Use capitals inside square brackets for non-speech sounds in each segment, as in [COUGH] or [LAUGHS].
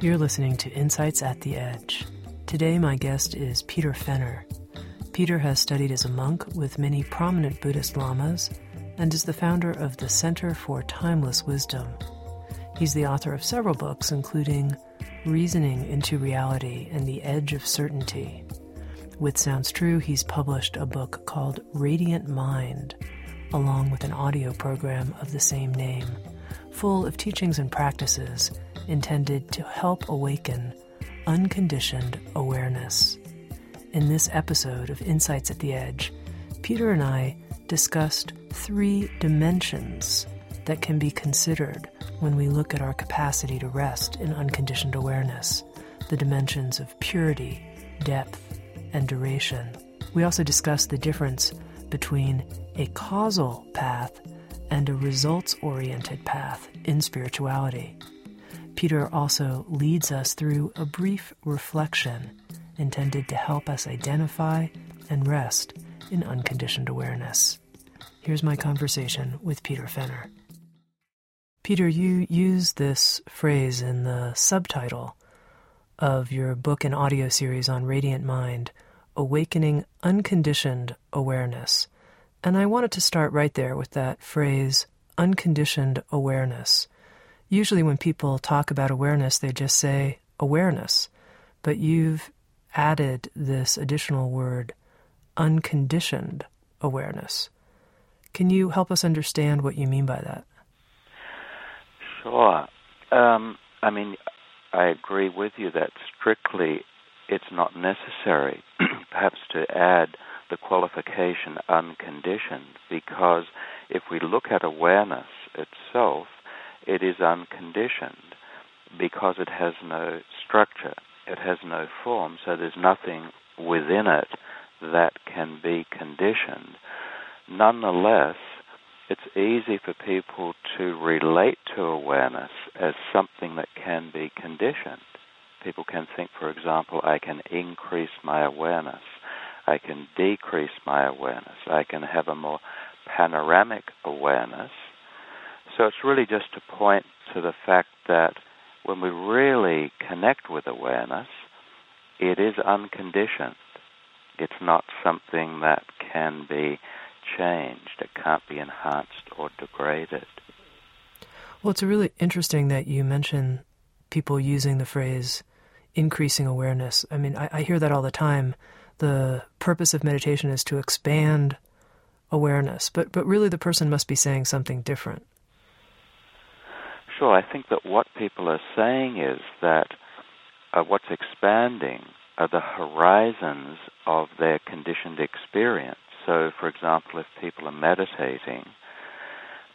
You're listening to Insights at the Edge. Today, my guest is Peter Fenner. Peter has studied as a monk with many prominent Buddhist lamas and is the founder of the Center for Timeless Wisdom. He's the author of several books, including Reasoning into Reality and the Edge of Certainty. With Sounds True, he's published a book called Radiant Mind, along with an audio program of the same name, full of teachings and practices intended to help awaken unconditioned awareness. In this episode of Insights at the Edge, Peter and I discussed three dimensions that can be considered when we look at our capacity to rest in unconditioned awareness the dimensions of purity, depth, and duration. We also discussed the difference between a causal path and a results oriented path in spirituality. Peter also leads us through a brief reflection intended to help us identify and rest in unconditioned awareness. Here's my conversation with Peter Fenner. Peter, you use this phrase in the subtitle of your book and audio series on Radiant Mind, Awakening Unconditioned Awareness. And I wanted to start right there with that phrase, unconditioned awareness. Usually, when people talk about awareness, they just say awareness. But you've added this additional word, unconditioned awareness. Can you help us understand what you mean by that? Sure. Um, I mean, I agree with you that strictly it's not necessary, [CLEARS THROAT] perhaps, to add the qualification unconditioned, because if we look at awareness itself, it is unconditioned because it has no structure, it has no form, so there's nothing within it that can be conditioned. Nonetheless, it's easy for people to relate to awareness as something that can be conditioned. People can think, for example, I can increase my awareness, I can decrease my awareness, I can have a more panoramic awareness, so it's really just to point to the fact that when we really connect with awareness, it is unconditioned. It's not something that can be changed. It can't be enhanced or degraded. Well, it's really interesting that you mention people using the phrase increasing awareness. I mean, I, I hear that all the time. The purpose of meditation is to expand awareness, but, but really the person must be saying something different. Sure, I think that what people are saying is that uh, what's expanding are the horizons of their conditioned experience. So, for example, if people are meditating,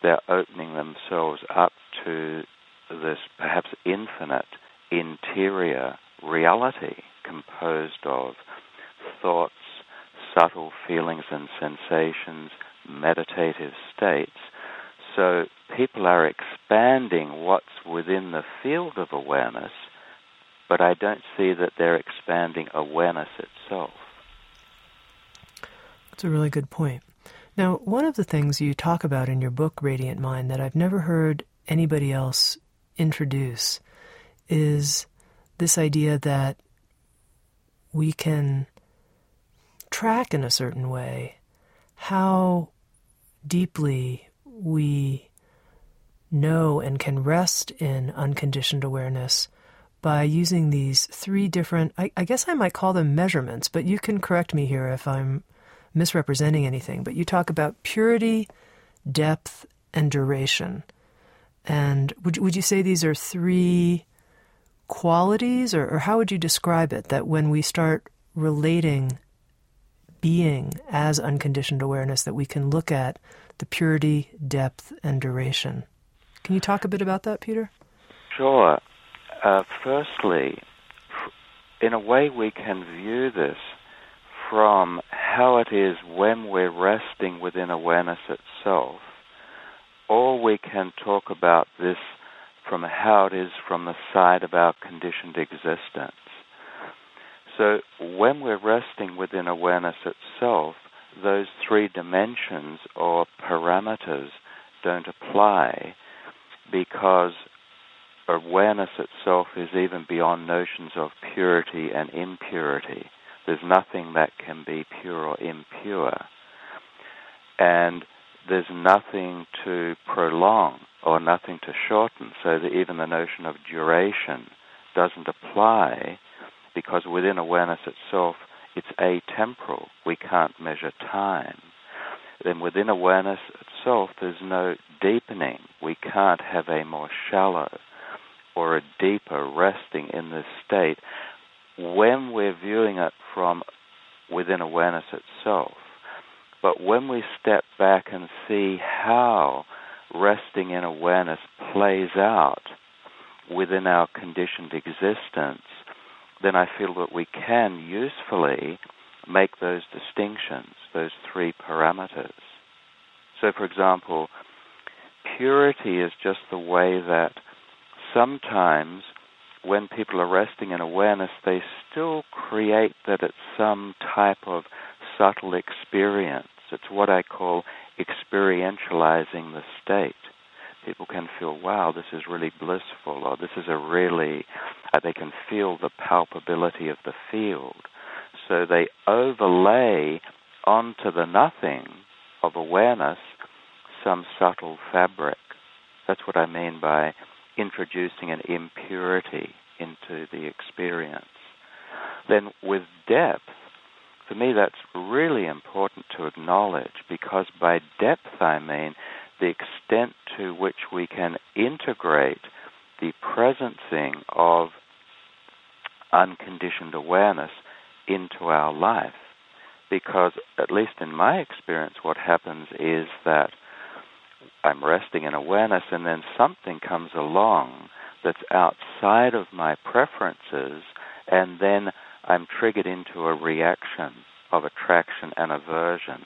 they're opening themselves up to this perhaps infinite interior reality composed of thoughts, subtle feelings and sensations, meditative states. So people are expanding what's within the field of awareness, but I don't see that they're expanding awareness itself. That's a really good point. Now, one of the things you talk about in your book, Radiant Mind, that I've never heard anybody else introduce is this idea that we can track in a certain way how deeply we know and can rest in unconditioned awareness by using these three different, I, I, guess I might call them measurements, but you can correct me here if I'm misrepresenting anything. But you talk about purity, depth, and duration. And would, would you say these are three qualities, or, or how would you describe it? That when we start relating being as unconditioned awareness, that we can look at the purity, depth, and duration. Can you talk a bit about that, Peter? Sure. uh, firstly, in a way, we can view this from how it is when we're resting within awareness itself, or we can talk about this from how it is from the side of our conditioned existence. So when we're resting within awareness itself, those three dimensions or parameters don't apply because awareness itself is even beyond notions of purity and impurity. There's nothing that can be pure or impure. And there's nothing to prolong or nothing to shorten, so that even the notion of duration doesn't apply because within awareness itself, it's atemporal. We can't measure time. Then within awareness itself, there's no deepening. We can't have a more shallow or a deeper resting in this state when we're viewing it from within awareness itself. But when we step back and see how resting in awareness plays out within our conditioned existence, then I feel that we can usefully make those distinctions, those three parameters. So, for example, purity is just the way that sometimes when people are resting in awareness, they still create that it's some type of subtle experience. It's what I call experientializing the state. People can feel, wow, this is really blissful, or this is a really, uh, they can feel the palpability of the field. So they overlay onto the nothing of awareness some subtle fabric. That's what I mean by introducing an impurity into the experience. Then with depth, for me that's really important to acknowledge because by depth I mean the extent to which we can integrate the presencing of unconditioned awareness into our life. Because, at least in my experience, what happens is that I'm resting in awareness, and then something comes along that's outside of my preferences, and then I'm triggered into a reaction of attraction and aversion.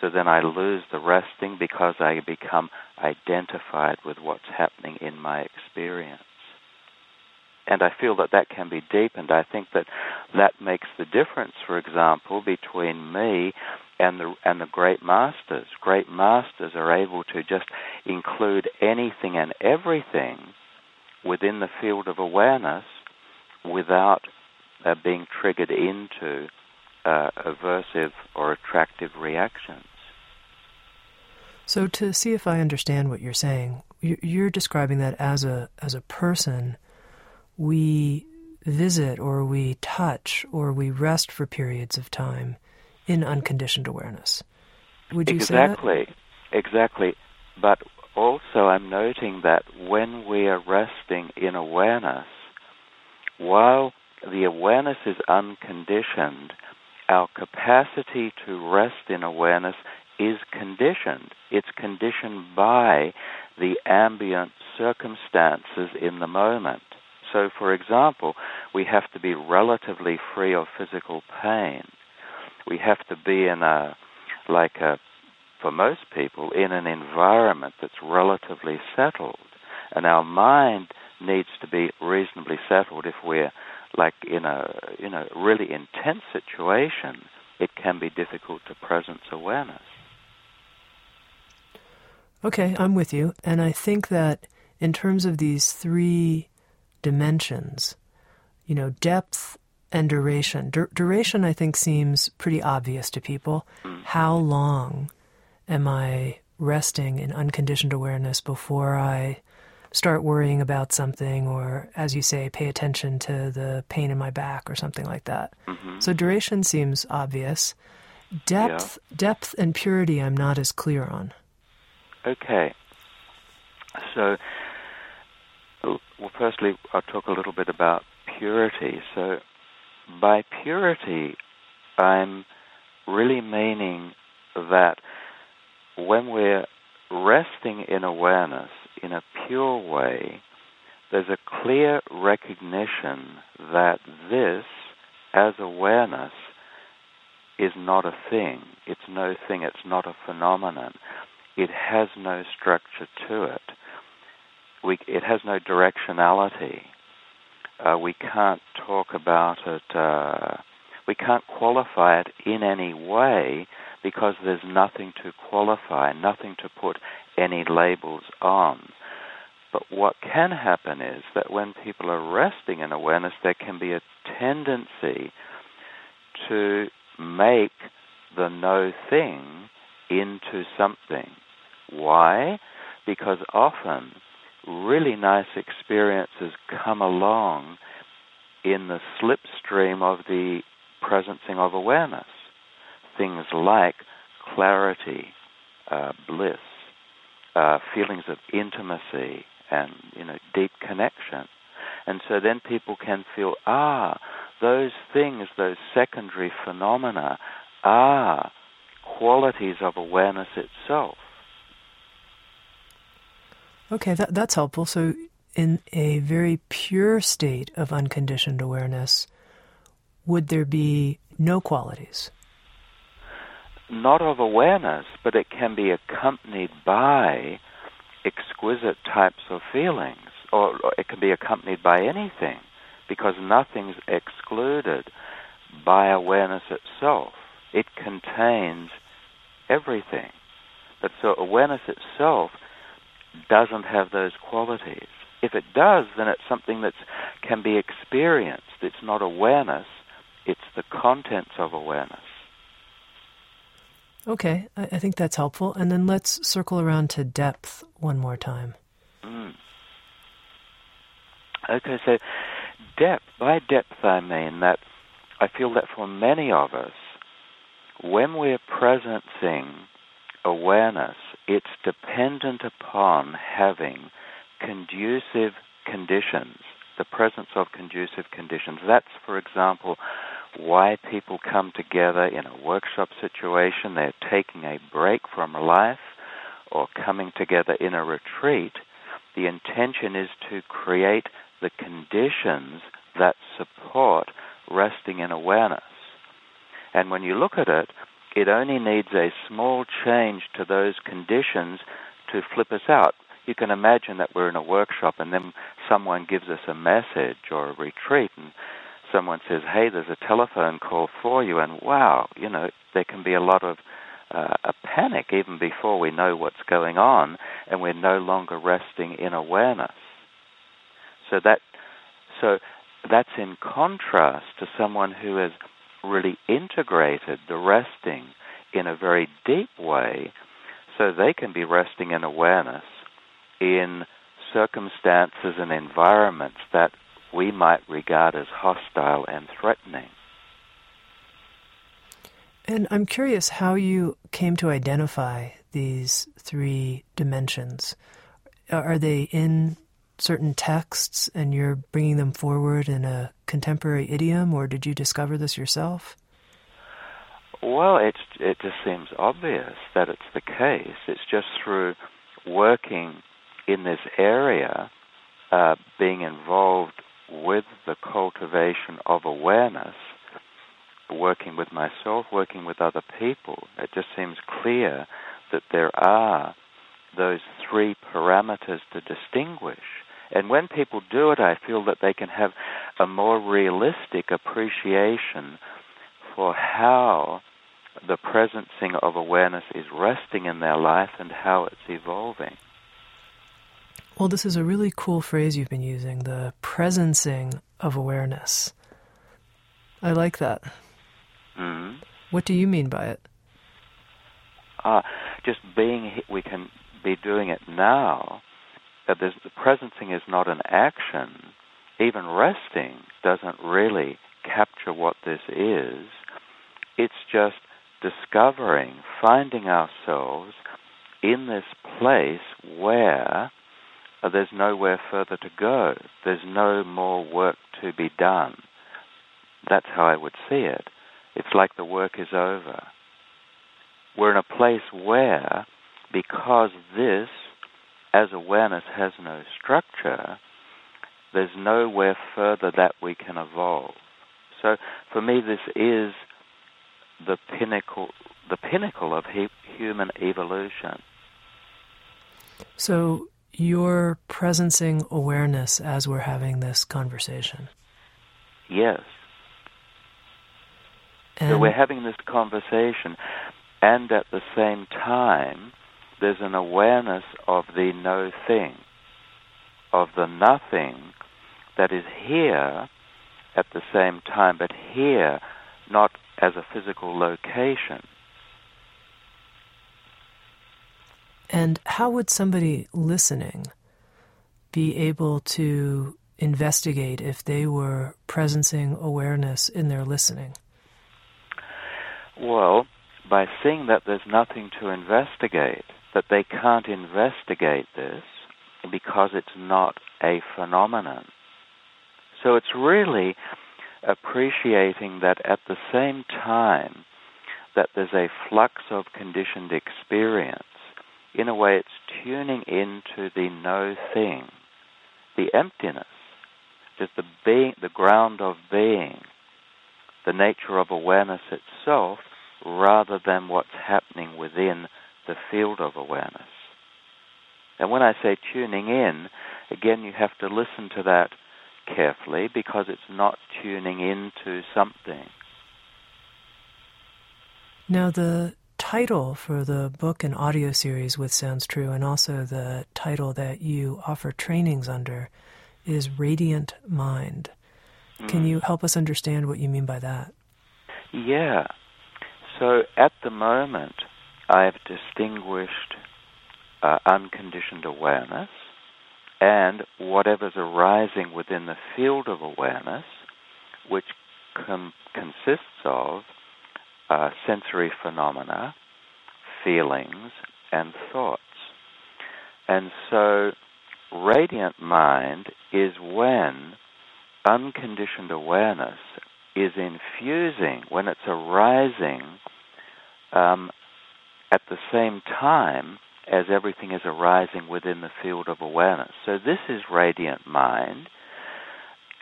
So then I lose the resting because I become identified with what's happening in my experience. And I feel that that can be deepened. I think that that makes the difference, for example, between me and the and the great masters. Great masters are able to just include anything and everything within the field of awareness without uh, being triggered into uh, aversive or attractive reactions. So, to see if I understand what you're saying, you're describing that as a as a person, we visit or we touch or we rest for periods of time in unconditioned awareness. Would you exactly, say that? Exactly. Exactly. But also, I'm noting that when we are resting in awareness, while the awareness is unconditioned, our capacity to rest in awareness is conditioned. It's conditioned by the ambient circumstances in the moment. So, for example, we have to be relatively free of physical pain. We have to be in a, like a, for most people, in an environment that's relatively settled. And our mind needs to be reasonably settled if we're like in a you know really intense situation, it can be difficult to presence awareness. Okay, I'm with you, and I think that in terms of these three dimensions, you know, depth and duration. Dur- duration, I think, seems pretty obvious to people. Mm. How long am I resting in unconditioned awareness before I start worrying about something or, as you say, pay attention to the pain in my back or something like that. Mm-hmm. So duration seems obvious. Depth, yeah. depth and purity, I'm not as clear on. Okay. So, well, firstly, I'll talk a little bit about purity. So, by purity, I'm really meaning that when we're resting in awareness in a pure way, there's a clear recognition that this, as awareness, is not a thing. It's no thing. It's not a phenomenon. It has no structure to it. We, it has no directionality. Uh, we can't talk about it. Uh, we can't qualify it in any way because there's nothing to qualify, nothing to put any labels on. But what can happen is that when people are resting in awareness, there can be a tendency to make the no thing into something. Why? Because often really nice experiences come along in the slipstream of the presencing of awareness. Things like clarity, uh, bliss, uh, feelings of intimacy, and you know deep connection. And so then people can feel, ah, those things, those secondary phenomena, are qualities of awareness itself. Okay, that, that's helpful. So, in a very pure state of unconditioned awareness, would there be no qualities? Not of awareness, but it can be accompanied by exquisite types of feelings, or, or it can be accompanied by anything, because nothing's excluded by awareness itself. It contains everything. But so awareness itself doesn't have those qualities. If it does, then it's something that can be experienced. It's not awareness, it's the contents of awareness. Okay, I, I think that's helpful. And then let's circle around to depth one more time. Mm. Okay, so depth, by depth I mean that I feel that for many of us, when we're presencing awareness, it's dependent upon having conducive conditions, the presence of conducive conditions. That's, for example, why people come together in a workshop situation. They're taking a break from life or coming together in a retreat. The intention is to create the conditions that support resting in awareness. And when you look at it, it only needs a small change to those conditions to flip us out. You can imagine that we're in a workshop and then someone gives us a message or a retreat and someone says, "Hey, there's a telephone call for you," and wow, you know, there can be a lot of uh, a panic even before we know what's going on, and we're no longer resting in awareness. So that, so that's in contrast to someone who has really integrated the resting in a very deep way, so they can be resting in awareness in circumstances and environments that we might regard as hostile and threatening. And I'm curious how you came to identify these three dimensions. Are they in certain texts and you're bringing them forward in a contemporary idiom, or did you discover this yourself? Well, it it just seems obvious that it's the case. It's just through working in this area, uh, being involved with the cultivation of awareness, working with myself, working with other people, it just seems clear that there are those three parameters to distinguish. And when people do it, I feel that they can have a more realistic appreciation for how the presencing of awareness is resting in their life and how it's evolving. Well, this is a really cool phrase you've been using the presencing of awareness. I like that. Mm-hmm. What do you mean by it? Uh, just being, we can be doing it now. That the presencing is not an action. Even resting doesn't really capture what this is. It's just discovering, finding ourselves in this place where there's nowhere further to go. There's no more work to be done. That's how I would see it. It's like the work is over. We're in a place where, because this, as awareness, has no structure, there's nowhere further that we can evolve. So for me, this is the pinnacle, the pinnacle of he, human evolution. So you're presencing awareness as we're having this conversation. Yes. And so we're having this conversation, and at the same time, there's an awareness of the no thing, of the nothing that is here at the same time, but here not as a physical location. And how would somebody listening be able to investigate if they were presencing awareness in their listening? Well, by seeing that there's nothing to investigate, that they can't investigate this because it's not a phenomenon. So it's really appreciating that at the same time that there's a flux of conditioned experience, in a way it's tuning into the no thing, the emptiness, just the being, the ground of being, the nature of awareness itself, rather than what's happening within the field of awareness. And when I say tuning in, again, you have to listen to that carefully because it's not tuning into something. Now, the title for the book and audio series with Sounds True, and also the title that you offer trainings under, is Radiant Mind. Mm. Can you help us understand what you mean by that? Yeah. So at the moment, I've distinguished uh, unconditioned awareness and whatever's arising within the field of awareness, which com- consists of uh, sensory phenomena, feelings, and thoughts. And so, radiant mind is when unconditioned awareness is infusing, when it's arising um, at the same time as everything is arising within the field of awareness. So, this is radiant mind.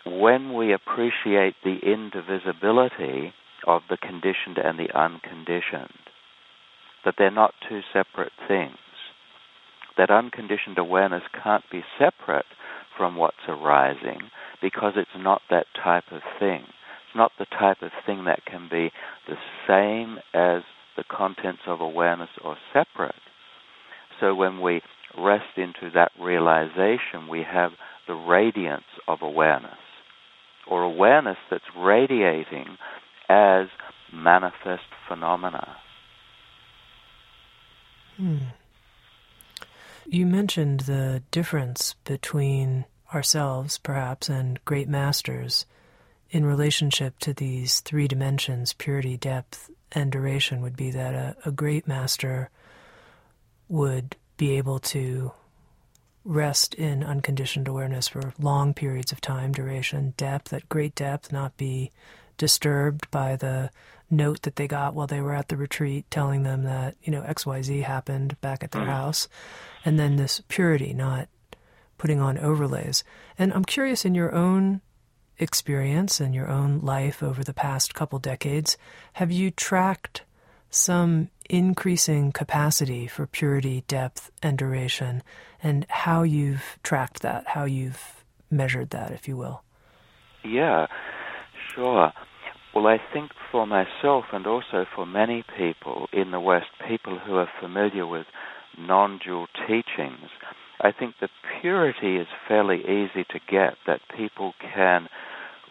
When we appreciate the indivisibility of the conditioned and the unconditioned, that they're not two separate things, that unconditioned awareness can't be separate from what's arising because it's not that type of thing. It's not the type of thing that can be the same as the contents of awareness are separate. So when we rest into that realization, we have the radiance of awareness, or awareness that's radiating as manifest phenomena. Hmm. You mentioned the difference between ourselves, perhaps, and great masters in relationship to these three dimensions purity, depth, and duration would be that a, a great master would be able to rest in unconditioned awareness for long periods of time, duration, depth, at great depth, not be disturbed by the note that they got while they were at the retreat telling them that, you know, XYZ happened back at their mm. house. And then this purity, not putting on overlays. And I'm curious in your own experience and your own life over the past couple decades, have you tracked some increasing capacity for purity, depth, and duration, and how you've tracked that, how you've measured that, if you will? Yeah, sure. Well, I think for myself and also for many people in the West, people who are familiar with non dual teachings, I think the purity is fairly easy to get, that people can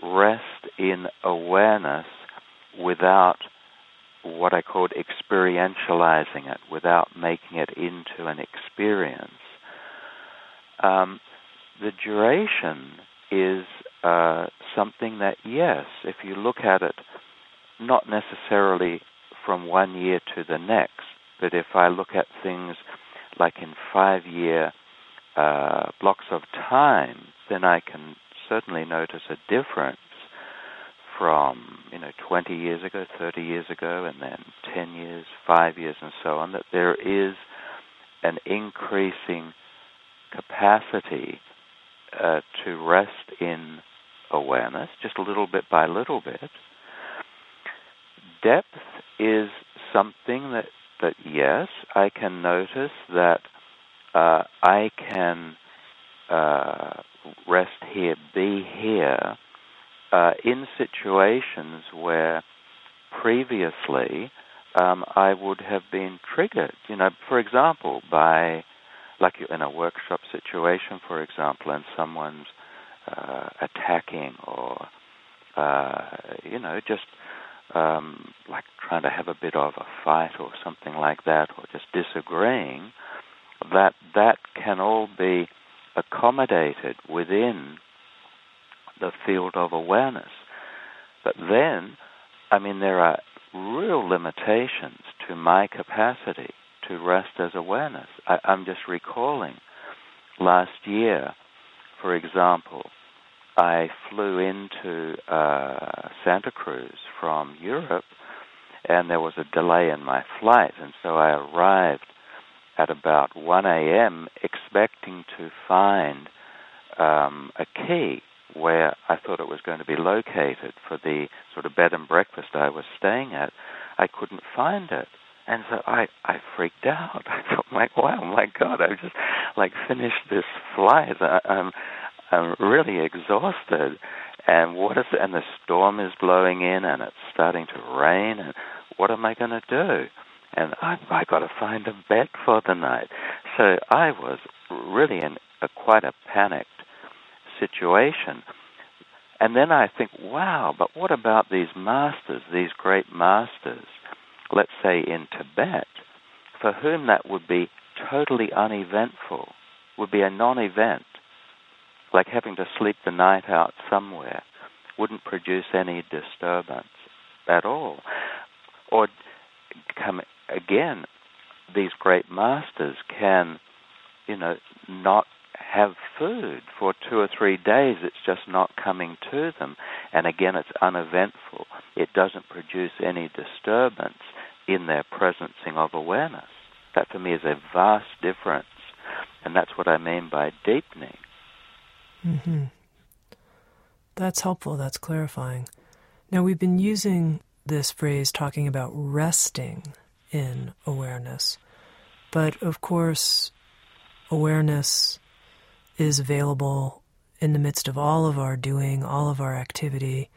rest in awareness without what I called experientializing it, without making it into an experience. Um, the duration is uh, something that, yes, if you look at it, not necessarily from one year to the next, but if I look at things like in five year uh, blocks of time, then I can certainly notice a difference from you know 20 years ago, 30 years ago, and then 10 years, 5 years, and so on. That there is an increasing capacity uh, to rest in awareness, just a little bit by little bit. Depth is something that, that yes, I can notice that uh, I can uh, rest here, be here, uh, in situations where previously um, I would have been triggered. You know, for example, by like in a workshop situation, for example, and someone's uh, attacking or uh, you know just um, like trying to have a bit of a fight or something like that, or just disagreeing. That that can all be accommodated within the field of awareness. But then, I mean, there are real limitations to my capacity to rest as awareness. I, I'm just recalling last year, for example, I flew into uh, Santa Cruz from Europe, and there was a delay in my flight, and so I arrived at about 1 a.m. expecting to find um, a key where I thought it was going to be located for the sort of bed and breakfast I was staying at. I couldn't find it. And so I, I freaked out. [LAUGHS] I thought, like, wow, my God, I've just like finished this flight. I, I'm, I'm really exhausted. And what is, and the storm is blowing in, and it's starting to rain. And what am I going to do? And I, I got to find a bed for the night. So I was really in a, quite a panicked situation. And then I think, wow, but what about these masters, these great masters, let's say in Tibet, for whom that would be totally uneventful, would be a non event, like having to sleep the night out somewhere, wouldn't produce any disturbance at all. Or come again, these great masters can, you know, not have food for two or three days. It's just not coming to them. And again, it's uneventful. It doesn't produce any disturbance in their presencing of awareness. That for me is a vast difference. And that's what I mean by deepening. Mm-hmm. That's helpful. That's clarifying. Now, we've been using this phrase talking about resting in awareness. But of course, awareness is available in the midst of all of our doing, all of our activity.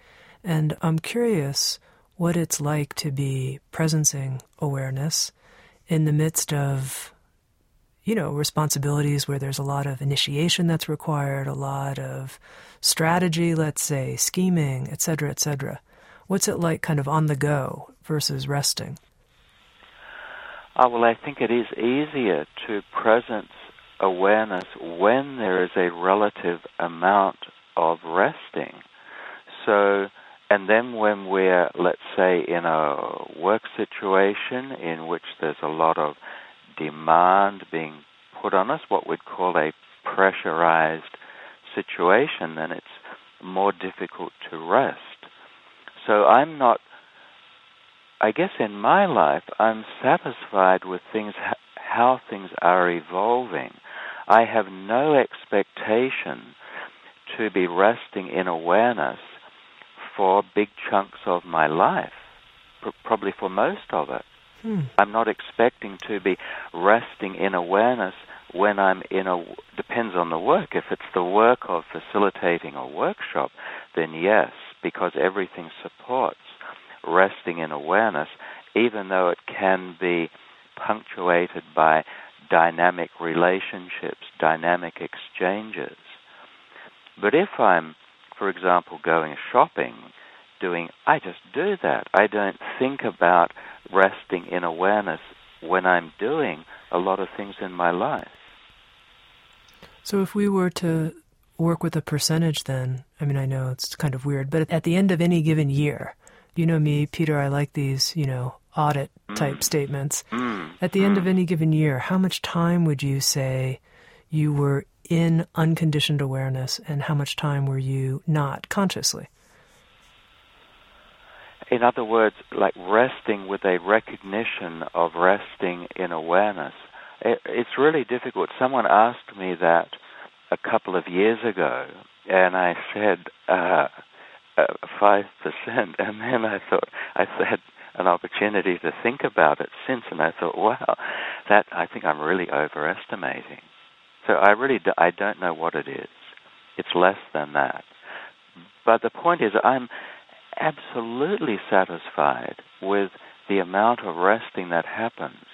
And I'm curious what it's like to be presencing awareness in the midst of, you know, responsibilities where there's a lot of initiation that's required, a lot of strategy, let's say, scheming, etc., etc. What's it like kind of on the go versus resting? Oh, well, I think it is easier to presence awareness when there is a relative amount of resting. So, and then when we're, let's say, in a work situation in which there's a lot of demand being put on us, what we'd call a pressurized situation, then it's more difficult to rest. So I'm not, I guess in my life, I'm satisfied with things, how things are evolving. I have no expectation to be resting in awareness for big chunks of my life, probably for most of it. Hmm. I'm not expecting to be resting in awareness when I'm in a depends on the work. If it's the work of facilitating a workshop, then yes, because everything supports resting in awareness, even though it can be punctuated by dynamic relationships, dynamic exchanges. But if I'm, for example, going shopping, doing, I just do that. I don't think about resting in awareness when I'm doing a lot of things in my life. So if we were to work with a percentage then, I mean, I know it's kind of weird, but at the end of any given year, you know me, Peter, I like these, you know, audit type mm. statements. Mm. At the end of mm. any given year, how much time would you say you were in unconditioned awareness and how much time were you not consciously? In other words, like resting with a recognition of resting in awareness. It, it's really difficult. Someone asked me that a couple of years ago, and I said uh, five uh, percent, [LAUGHS] and then I thought I had an opportunity to think about it since, and I thought, wow, that I think I'm really overestimating. So I really do, I don't know what it is. It's less than that. But the point is, I'm absolutely satisfied with the amount of resting that happens.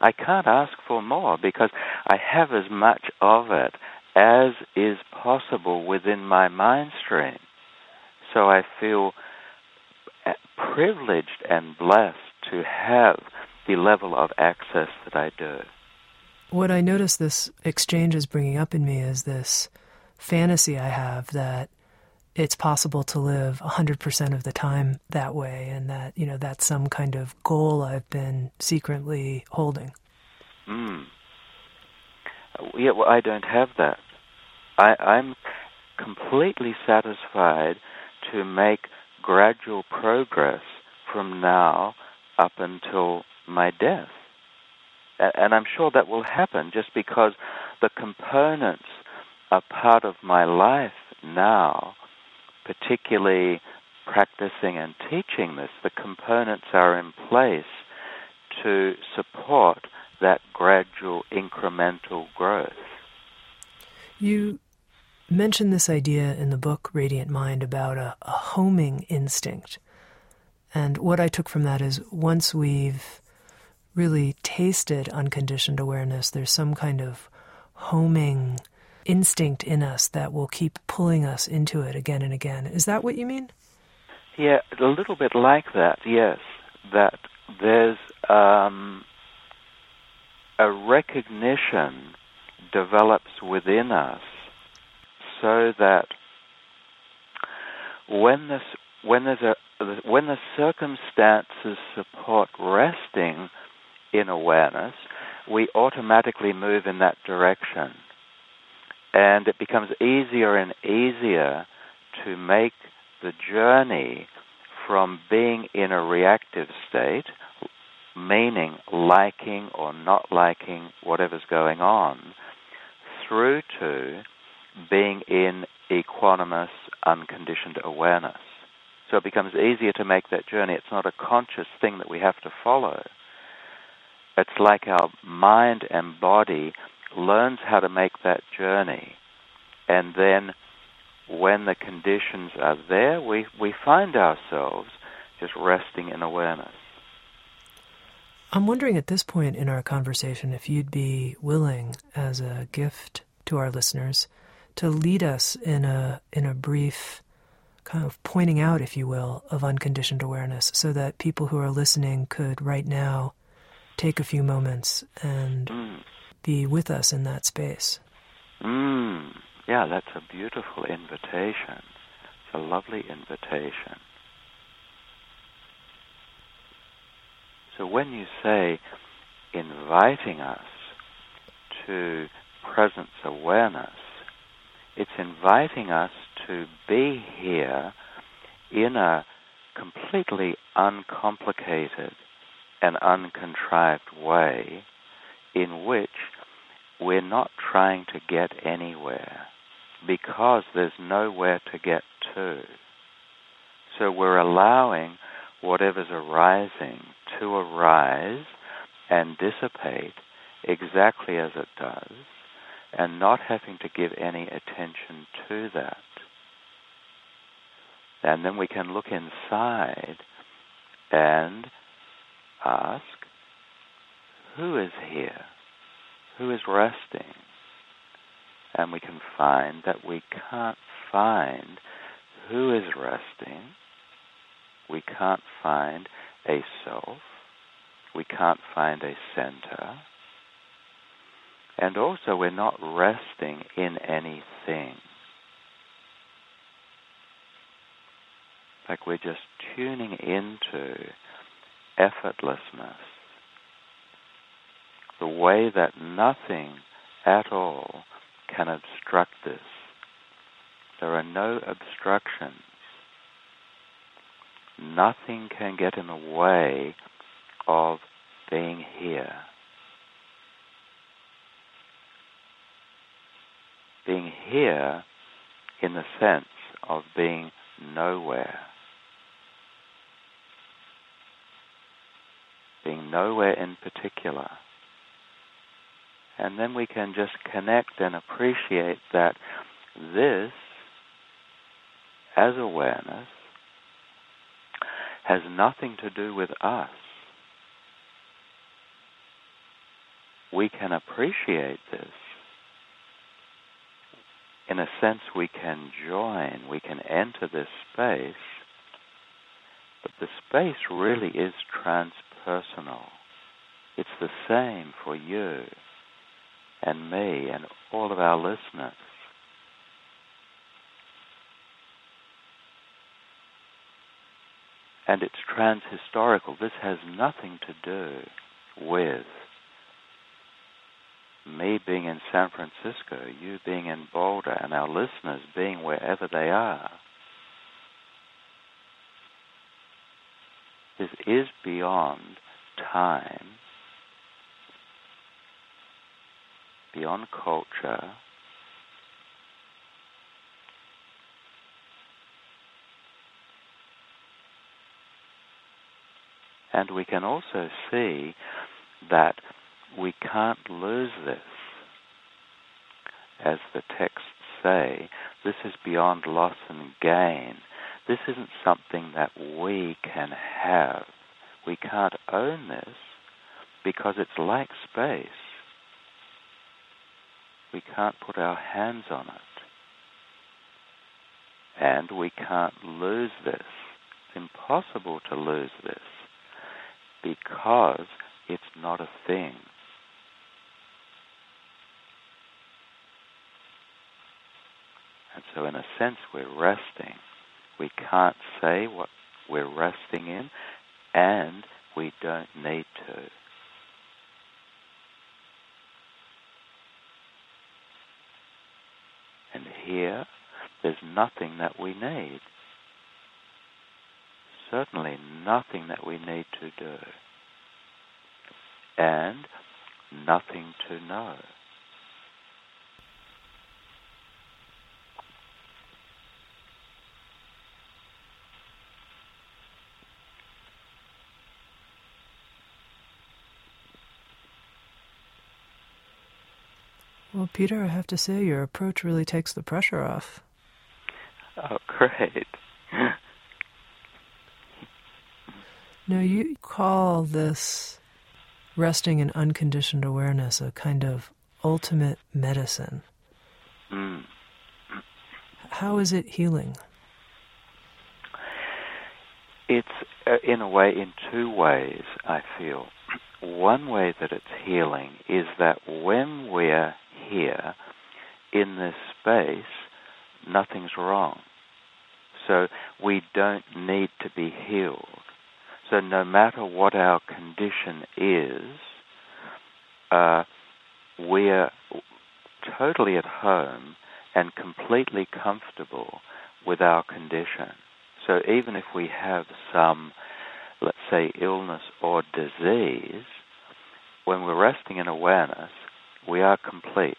I can't ask for more because I have as much of it as is possible within my mind stream. So I feel privileged and blessed to have the level of access that I do. What I notice this exchange is bringing up in me is this fantasy I have that it's possible to live 100% of the time that way and that you know that's some kind of goal I've been secretly holding. Mm. Yeah, well, I don't have that. I, I'm completely satisfied to make gradual progress from now up until my death. And I'm sure that will happen just because the components are part of my life now particularly practicing and teaching this, the components are in place to support that gradual incremental growth. You mentioned this idea in the book Radiant Mind about a, a homing instinct. And what I took from that is once we've really tasted unconditioned awareness, there's some kind of homing instinct in us that will keep pulling us into it again and again. Is that what you mean? Yeah, a little bit like that, yes. That there's um, a recognition develops within us so that when this when there's a when the circumstances support resting in awareness, we automatically move in that direction. And it becomes easier and easier to make the journey from being in a reactive state, meaning liking or not liking whatever's going on, through to being in equanimous, unconditioned awareness. So it becomes easier to make that journey. It's not a conscious thing that we have to follow. It's like our mind and body learns how to make that journey. And then when the conditions are there, we, we find ourselves just resting in awareness. I'm wondering at this point in our conversation if you'd be willing, as a gift to our listeners, to lead us in a in a brief kind of pointing out, if you will, of unconditioned awareness, so that people who are listening could right now take a few moments and mm be with us in that space. Mm, yeah, that's a beautiful invitation. It's a lovely invitation. So when you say inviting us to presence awareness, it's inviting us to be here in a completely uncomplicated and uncontrived way in which we're not trying to get anywhere because there's nowhere to get to. So we're allowing whatever's arising to arise and dissipate exactly as it does and not having to give any attention to that. And then we can look inside and ask, who is here? Who is resting? And we can find that we can't find who is resting. We can't find a self. We can't find a center. And also, we're not resting in anything. Like we're just tuning into effortlessness the way that nothing at all can obstruct this. There are no obstructions. Nothing can get in the way of being here. Being here in the sense of being nowhere. Being nowhere in particular. And then we can just connect and appreciate that this, as awareness, has nothing to do with us. We can appreciate this. In a sense, we can join, we can enter this space, but the space really is transpersonal. It's the same for you and me and all of our listeners. And it's transhistorical. This has nothing to do with me being in San Francisco, you being in Boulder, and our listeners being wherever they are. This is beyond time, beyond culture. And we can also see that we can't lose this. As the texts say, this is beyond loss and gain. This isn't something that we can have. We can't own this because it's like space. We can't put our hands on it. And we can't lose this. It's impossible to lose this because it's not a thing. And so, in a sense, we're resting. We can't say what we're resting in, and we don't need to. And here, there's nothing that we need. Certainly nothing that we need to do. And nothing to know. Well, Peter, I have to say, your approach really takes the pressure off. Oh, great. now, you call this resting in unconditioned awareness a kind of ultimate medicine. Mm. How is it healing? It's, uh, in a way, in two ways, I feel. One way that it's healing is that when we're here in this space, nothing's wrong. So we don't need to be healed. So no matter what our condition is, uh, we're totally at home and completely comfortable with our condition. So even if we have some, let's say, illness or disease, when we're resting in awareness, we are complete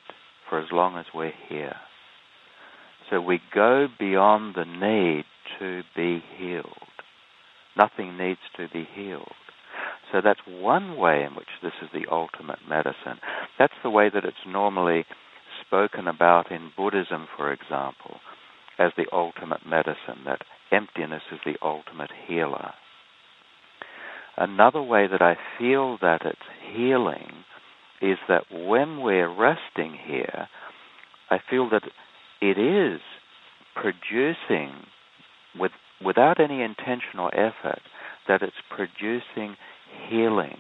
for as long as we're here. So we go beyond the need to be healed. Nothing needs to be healed. So that's one way in which this is the ultimate medicine. That's the way that it's normally spoken about in Buddhism, for example, as the ultimate medicine, that emptiness is the ultimate healer. Another way that I feel that it's healing is that when we're resting here, I feel that it is producing, with, without any intentional effort, that it's producing healing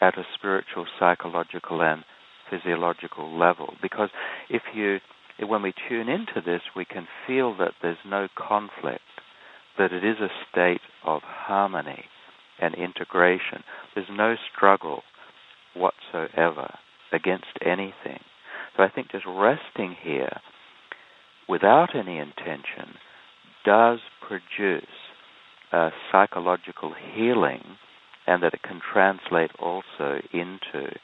at a spiritual, psychological, and physiological level. Because if you, when we tune into this, we can feel that there's no conflict, that it is a state of harmony and integration. There's no struggle whatsoever against anything. So I think just resting here without any intention does produce a psychological healing and that it can translate also into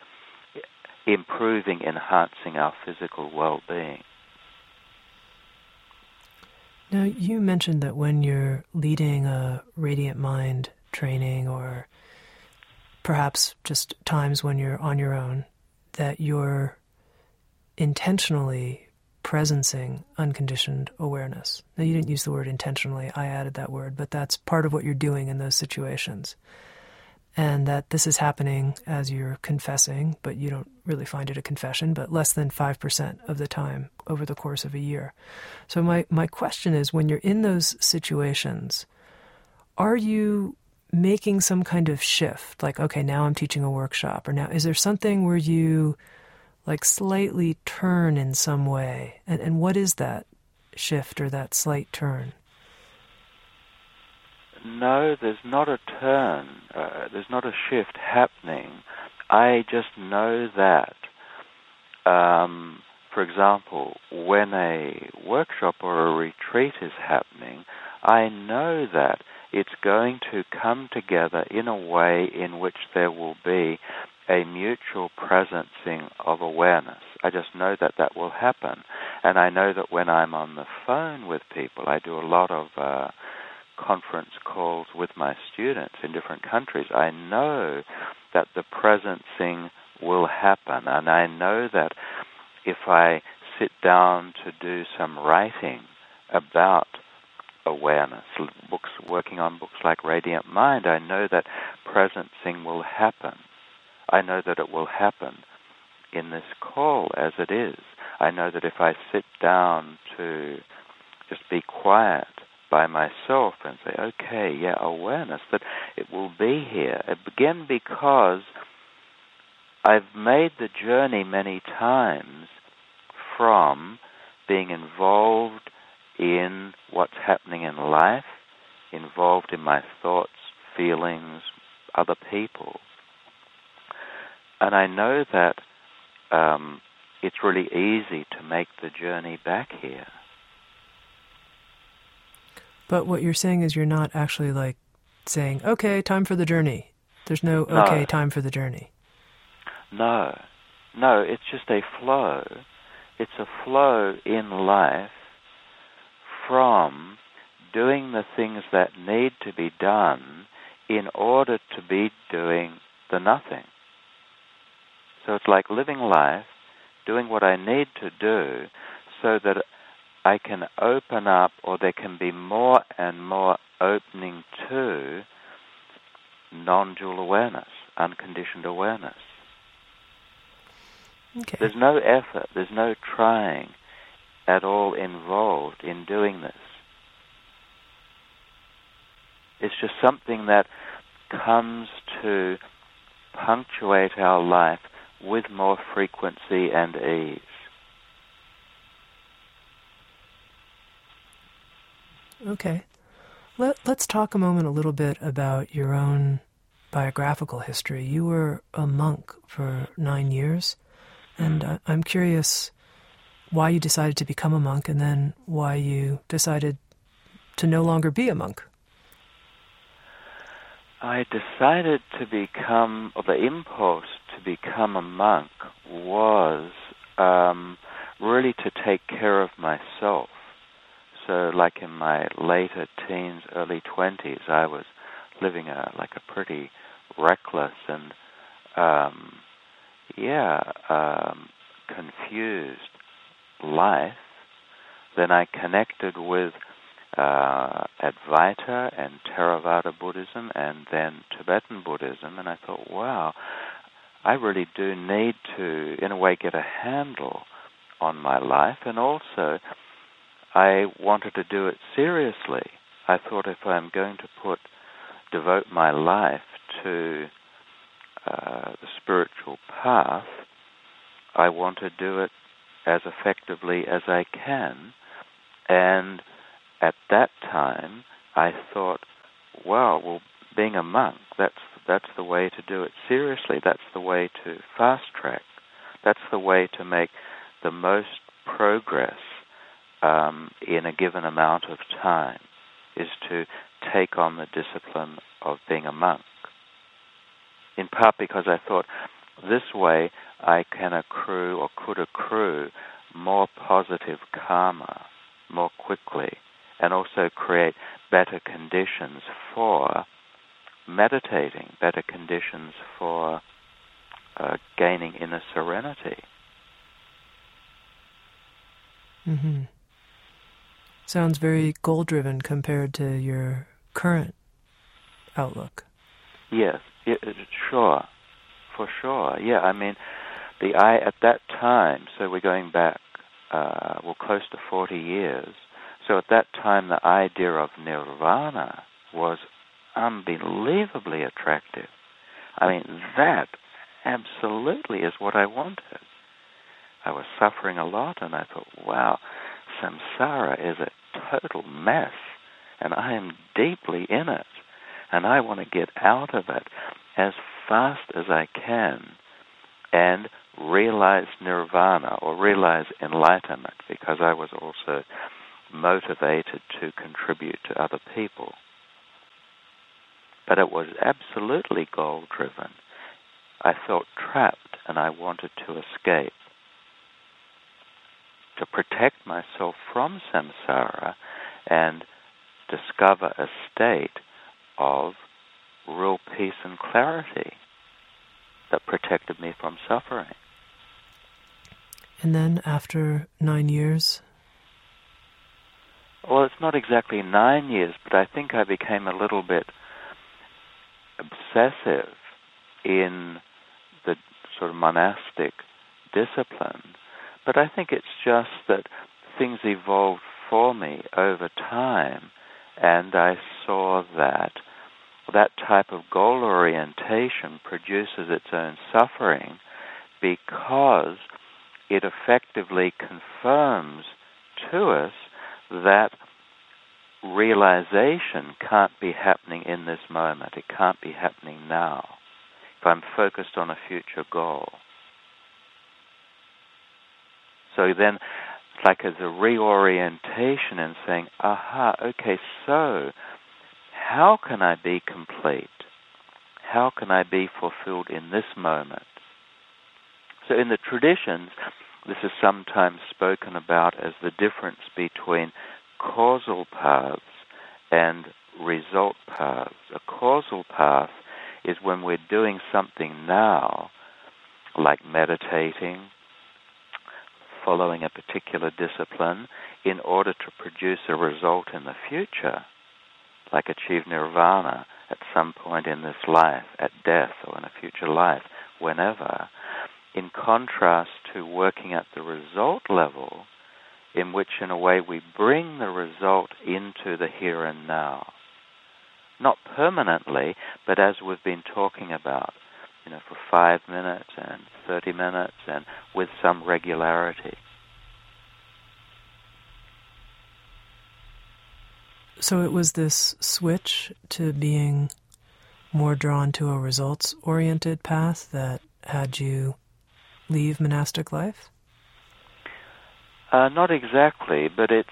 improving, enhancing our physical well being. Now, you mentioned that when you're leading a radiant mind training or perhaps just times when you're on your own, that you're intentionally presencing unconditioned awareness. Now, you didn't use the word intentionally, I added that word, but that's part of what you're doing in those situations. And that this is happening as you're confessing, but you don't really find it a confession, but less than 5% of the time over the course of a year. So, my, my question is when you're in those situations, are you making some kind of shift? Like, okay, now I'm teaching a workshop, or now is there something where you like slightly turn in some way? And, and what is that shift or that slight turn? No, there's not a turn. Uh, there's not a shift happening. I just know that. Um, for example, when a workshop or a retreat is happening, I know that it's going to come together in a way in which there will be a mutual presencing of awareness. I just know that that will happen. And I know that when I'm on the phone with people, I do a lot of uh, conference calls with my students in different countries. I know that the presencing will happen. And I know that if I sit down to do some writing about awareness, books working on books like Radiant Mind, I know that presencing will happen. I know that it will happen in this call as it is. I know that if I sit down to just be quiet by myself and say, okay, yeah, awareness, that it will be here. Again, because I've made the journey many times from being involved in what's happening in life, involved in my thoughts, feelings, other people. And I know that um, it's really easy to make the journey back here. But what you're saying is you're not actually like saying, okay, time for the journey. There's no, no. okay, time for the journey. No. No, it's just a flow. It's a flow in life from doing the things that need to be done in order to be doing the nothing. So it's like living life, doing what I need to do so that I can open up or there can be more and more opening to non dual awareness, unconditioned awareness. Okay. There's no effort, there's no trying at all involved in doing this. It's just something that comes to punctuate our life with more frequency and ease. Okay. Let, let's talk a moment a little bit about your own biographical history. You were a monk for nine years, and mm. I, I'm curious why you decided to become a monk and then why you decided to no longer be a monk. I decided to become, or the impulse to become a monk was um, really to take care of myself. So, like in my later teens, early 20s, I was living a like a pretty reckless and, um, yeah, um, confused life. Then I connected with uh, Advaita and Theravada Buddhism and then Tibetan Buddhism, and I thought, wow, I really do need to, in a way, get a handle on my life, and also I wanted to do it seriously. I thought if I'm going to put devote my life to uh, the spiritual path, I want to do it as effectively as I can, and at that time, I thought, wow, well, being a monk, that's that's the way to do it seriously. That's the way to fast track. That's the way to make the most progress um, in a given amount of time. Is to take on the discipline of being a monk. In part because I thought this way I can accrue or could accrue more positive karma more quickly and also create better conditions for meditating, better conditions for uh, gaining inner serenity. Mm-hmm. Sounds very goal driven compared to your current outlook. Yes, it, sure, for sure. Yeah, I mean, the I at that time. So we're going back, uh, well, close to forty years. So at that time, the idea of nirvana was unbelievably attractive. I mean, that absolutely is what I wanted. I was suffering a lot, and I thought, wow, samsara is a total mess, and I am deeply in it, and I want to get out of it as fast as I can and realize nirvana or realize enlightenment because I was also motivated to contribute to other people. But it was absolutely goal driven. I felt trapped and I wanted to escape. To protect myself from samsara and discover a state of real peace and clarity that protected me from suffering. And then after nine years? Well, it's not exactly nine years, but I think I became a little bit obsessive in the sort of monastic discipline. But I think it's just that things evolved for me over time, and I saw that that type of goal orientation produces its own suffering because it effectively confirms to us that realization can't be happening in this moment. It can't be happening now if I'm focused on a future goal. So then, it's like as a reorientation and saying, aha, okay, so how can I be complete? How can I be fulfilled in this moment? So in the traditions, this is sometimes spoken about as the difference between causal paths and result paths. A causal path is when we're doing something now, like meditating, following a particular discipline, in order to produce a result in the future, like achieve nirvana at some point in this life, at death, or in a future life, whenever in contrast to working at the result level, in which, in a way, we bring the result into the here and now. Not permanently, but as we've been talking about, you know, for five minutes and 30 minutes and with some regularity. So it was this switch to being more drawn to a results oriented path that had you leave monastic life? Uh, not exactly, but it's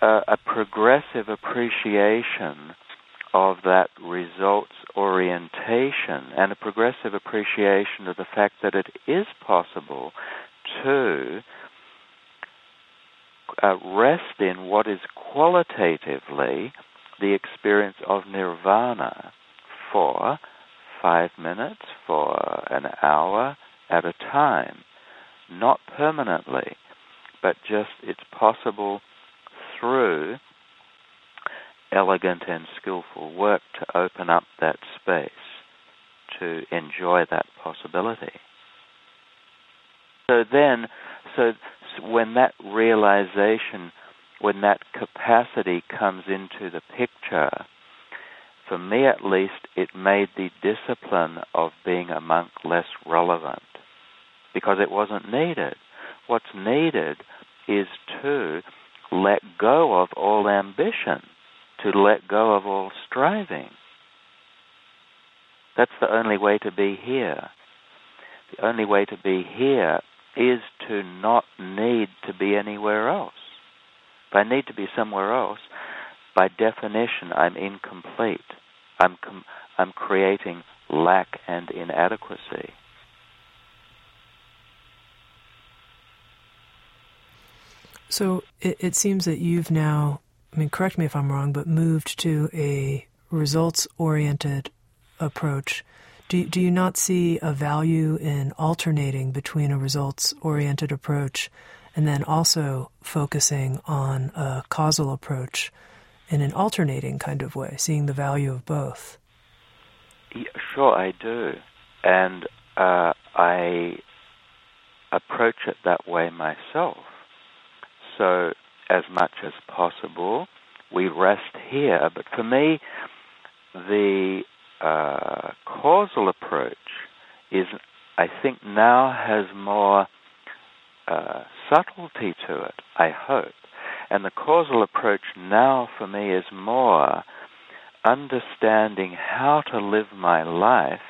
a, a progressive appreciation of that results orientation and a progressive appreciation of the fact that it is possible to uh, rest in what is qualitatively the experience of nirvana for five minutes, for an hour, at a time, not permanently, but just it's possible through elegant and skillful work to open up that space to enjoy that possibility. So then, so when that realization, when that capacity comes into the picture, for me at least, it made the discipline of being a monk less relevant because it wasn't needed. What's needed is to let go of all ambition, to let go of all striving. That's the only way to be here. The only way to be here is to not need to be anywhere else. If I need to be somewhere else, by definition, I'm incomplete. I'm, com- I'm creating lack and inadequacy. So it, it seems that you've now I mean, correct me if I'm wrong, but moved to a results oriented approach, do, do you not see a value in alternating between a results oriented approach and then also focusing on a causal approach in an alternating kind of way, seeing the value of both? Yeah, sure, I do. And uh, I approach it that way myself. So, as much as possible, we rest here. But for me, the uh, causal approach is, I think, now has more uh, subtlety to it, I hope. And the causal approach now for me is more understanding how to live my life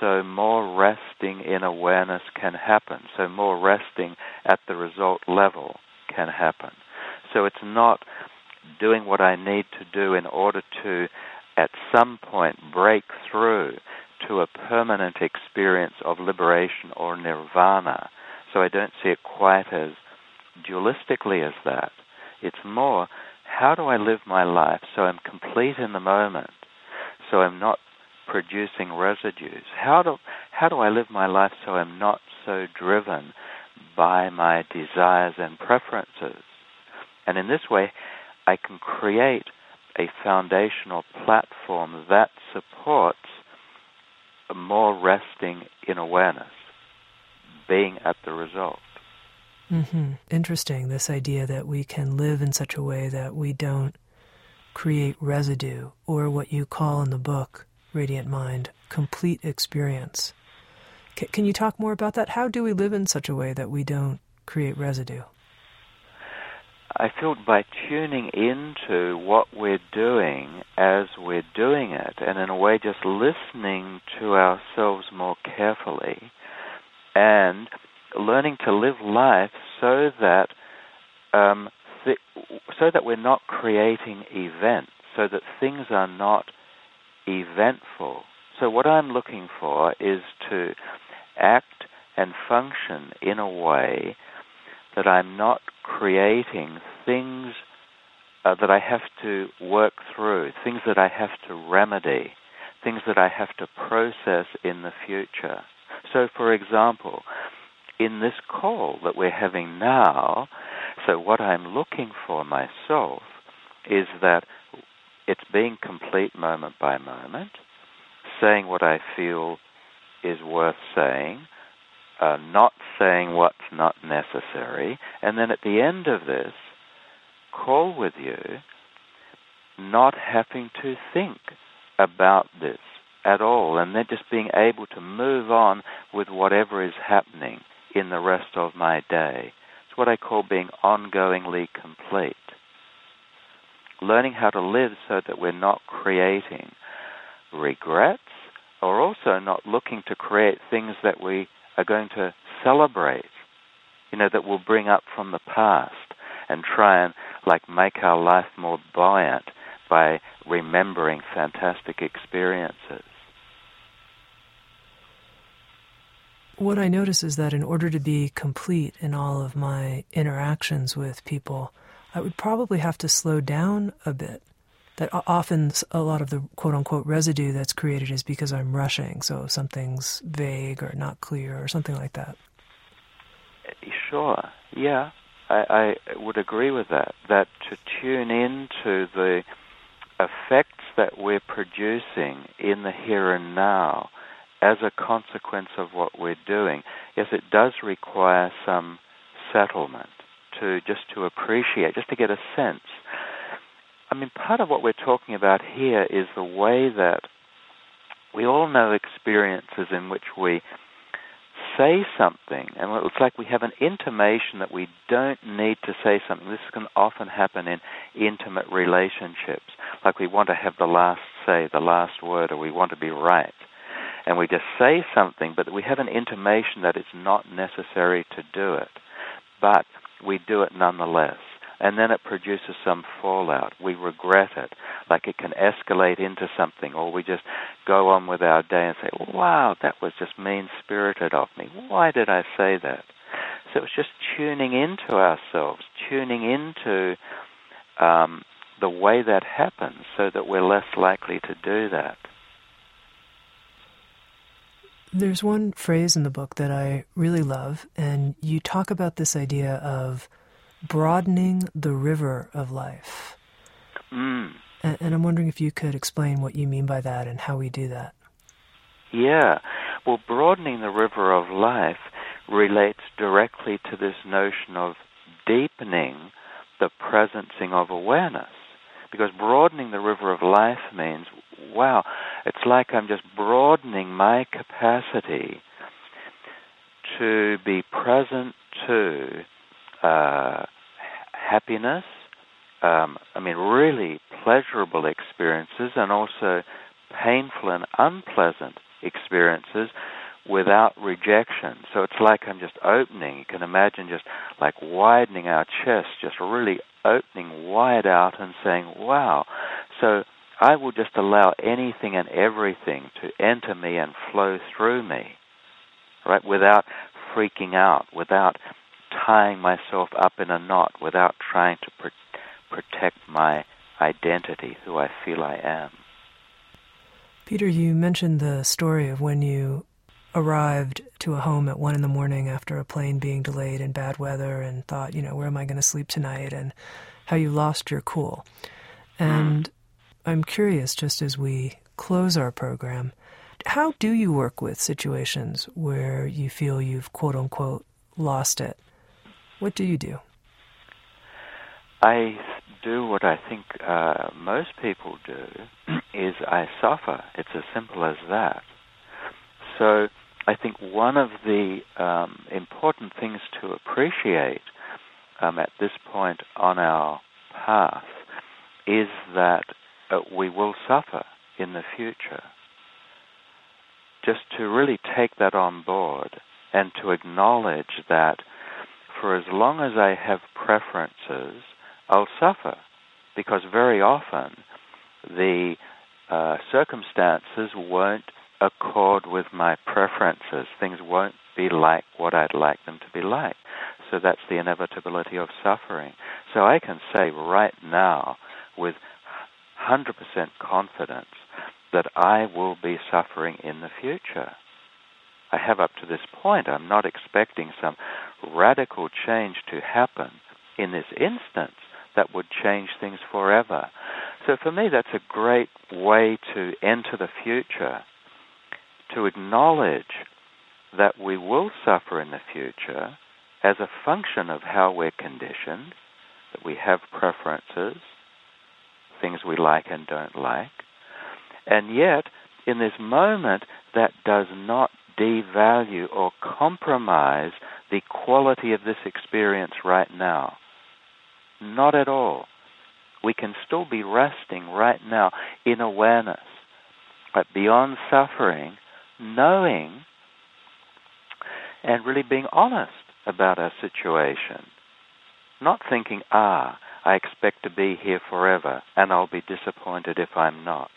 so more resting in awareness can happen, so more resting at the result level can happen. So it's not doing what I need to do in order to, at some point, break through to a permanent experience of liberation or nirvana. So I don't see it quite as dualistically as that. It's more, how do I live my life so I'm complete in the moment, so I'm not producing residues? How do, how do I live my life so I'm not so driven by my desires and preferences? And in this way, I can create a foundational platform that supports more resting in awareness, being at the result. Mm-hmm. Interesting, this idea that we can live in such a way that we don't create residue, or what you call in the book, Radiant Mind, complete experience. C- can you talk more about that? How do we live in such a way that we don't create residue? I feel by tuning into what we're doing as we're doing it, and in a way just listening to ourselves more carefully, and learning to live life so that um, th- so that we're not creating events, so that things are not eventful. So what I'm looking for is to act and function in a way that I'm not creating things uh, that I have to work through, things that I have to remedy, things that I have to process in the future. So, for example, in this call that we're having now, so what I'm looking for myself is that it's being complete moment by moment, saying what I feel is worth saying, uh, not saying what's not necessary, and then at the end of this, call with you, not having to think about this at all, and then just being able to move on with whatever is happening in the rest of my day. It's what I call being ongoingly complete. Learning how to live so that we're not creating regrets or also not looking to create things that we are going to celebrate, you know, that we'll bring up from the past and try and like make our life more buoyant by remembering fantastic experiences. What I notice is that in order to be complete in all of my interactions with people, I would probably have to slow down a bit. That often a lot of the quote unquote residue that's created is because I'm rushing. So something's vague or not clear or something like that. Sure. Yeah. I, I would agree with that. That to tune into the effects that we're producing in the here and now as a consequence of what we're doing, yes, it does require some settlement to just to appreciate, just to get a sense. I mean, part of what we're talking about here is the way that we all know experiences in which we say something, and it looks like we have an intimation that we don't need to say something. This can often happen in intimate relationships, like we want to have the last say, the last word, or we want to be right and we just say something, but we have an intimation that it's not necessary to do it, but we do it nonetheless. And then it produces some fallout. We regret it, like it can escalate into something, or we just go on with our day and say, wow, that was just mean spirited of me. Why did I say that? So it's just tuning into ourselves, tuning into um, the way that happens so that we're less likely to do that. There's one phrase in the book that I really love, and you talk about this idea of broadening the river of life. Mm. And, and I'm wondering if you could explain what you mean by that and how we do that. Yeah. Well, broadening the river of life relates directly to this notion of deepening the presencing of awareness. Because broadening the river of life means, wow, it's like I'm just broadening my capacity to be present to uh, happiness, um, I mean, really pleasurable experiences, and also painful and unpleasant experiences without rejection. So it's like I'm just opening. You can imagine just like widening our chest, just really opening wide out and saying, wow. So I will just allow anything and everything to enter me and flow through me, right, without freaking out, without tying myself up in a knot, without trying to pr- protect my identity, who I feel I am. Peter, you mentioned the story of when you arrived to a home at one in the morning after a plane being delayed in bad weather and thought, you know, where am I going to sleep tonight? And how you lost your cool. And I'm curious, just as we close our program, how do you work with situations where you feel you've quote unquote lost it? What do you do? I do what I think uh, most people do [CLEARS THROAT] is I suffer. It's as simple as that. So I think one of the um, important things to appreciate um, at this point on our path is that uh, we will suffer in the future. Just to really take that on board and to acknowledge that for as long as I have preferences, I'll suffer because very often the uh, circumstances won't accord with my preferences. Things won't be like what I'd like them to be like. So that's the inevitability of suffering. So I can say right now with 100% confidence that I will be suffering in the future. I have up to this point. I'm not expecting some radical change to happen in this instance that would change things forever. So for me, that's a great way to enter the future, to acknowledge that we will suffer in the future as a function of how we're conditioned, that we have preferences, things we like and don't like. And yet, in this moment, that does not devalue or compromise the quality of this experience right now. Not at all. We can still be resting right now in awareness, but beyond suffering, knowing and really being honest about our situation. Not thinking, ah, I expect to be here forever and I'll be disappointed if I'm not.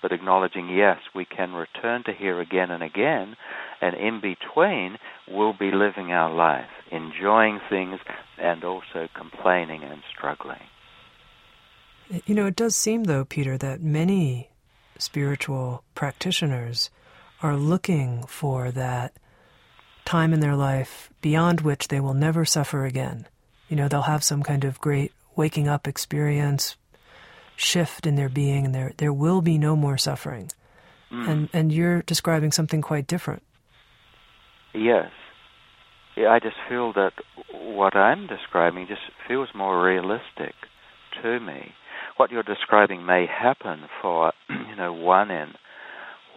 But acknowledging, yes, we can return to here again and again, and in between, we'll be living our life, enjoying things and also complaining and struggling. You know, it does seem, though, Peter, that many spiritual practitioners are looking for that time in their life beyond which they will never suffer again. You know, they'll have some kind of great waking up experience, shift in their being, and there there will be no more suffering. Mm. And and you're describing something quite different. Yes. Yeah, I just feel that what I'm describing just feels more realistic to me. What you're describing may happen for, [CLEARS THROAT] you know, one in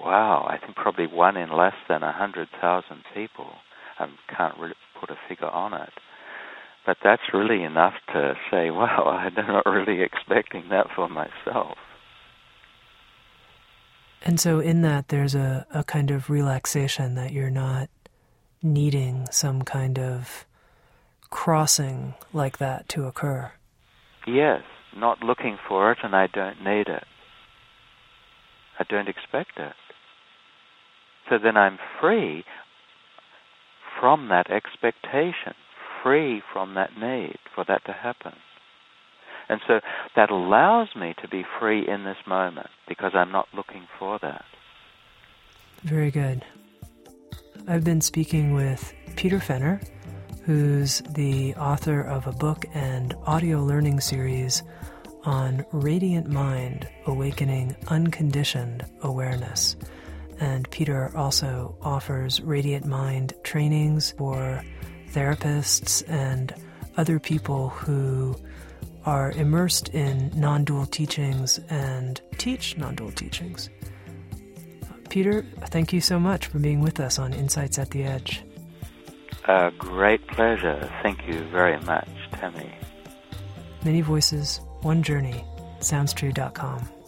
wow, I think probably one in less than a hundred thousand people. I can't really put a figure on it, but that's really enough to say, [LAUGHS] wow, I'm not really expecting that for myself. And so, in that, there's a, a kind of relaxation that you're not needing some kind of crossing like that to occur. Yes, not looking for it, and I don't need it. I don't expect it. So then I'm free from that expectation, free from that need for that to happen. And so that allows me to be free in this moment because I'm not looking for that. Very good. I've been speaking with Peter Fenner, who's the author of a book and audio learning series on Radiant Mind Awakening Unconditioned Awareness. And Peter also offers Radiant Mind trainings for therapists and other people who are immersed in non dual teachings and teach non dual teachings. Peter, thank you so much for being with us on Insights at the Edge. A great pleasure. Thank you very much, Tami. Many voices, one journey. SoundsTrue.com.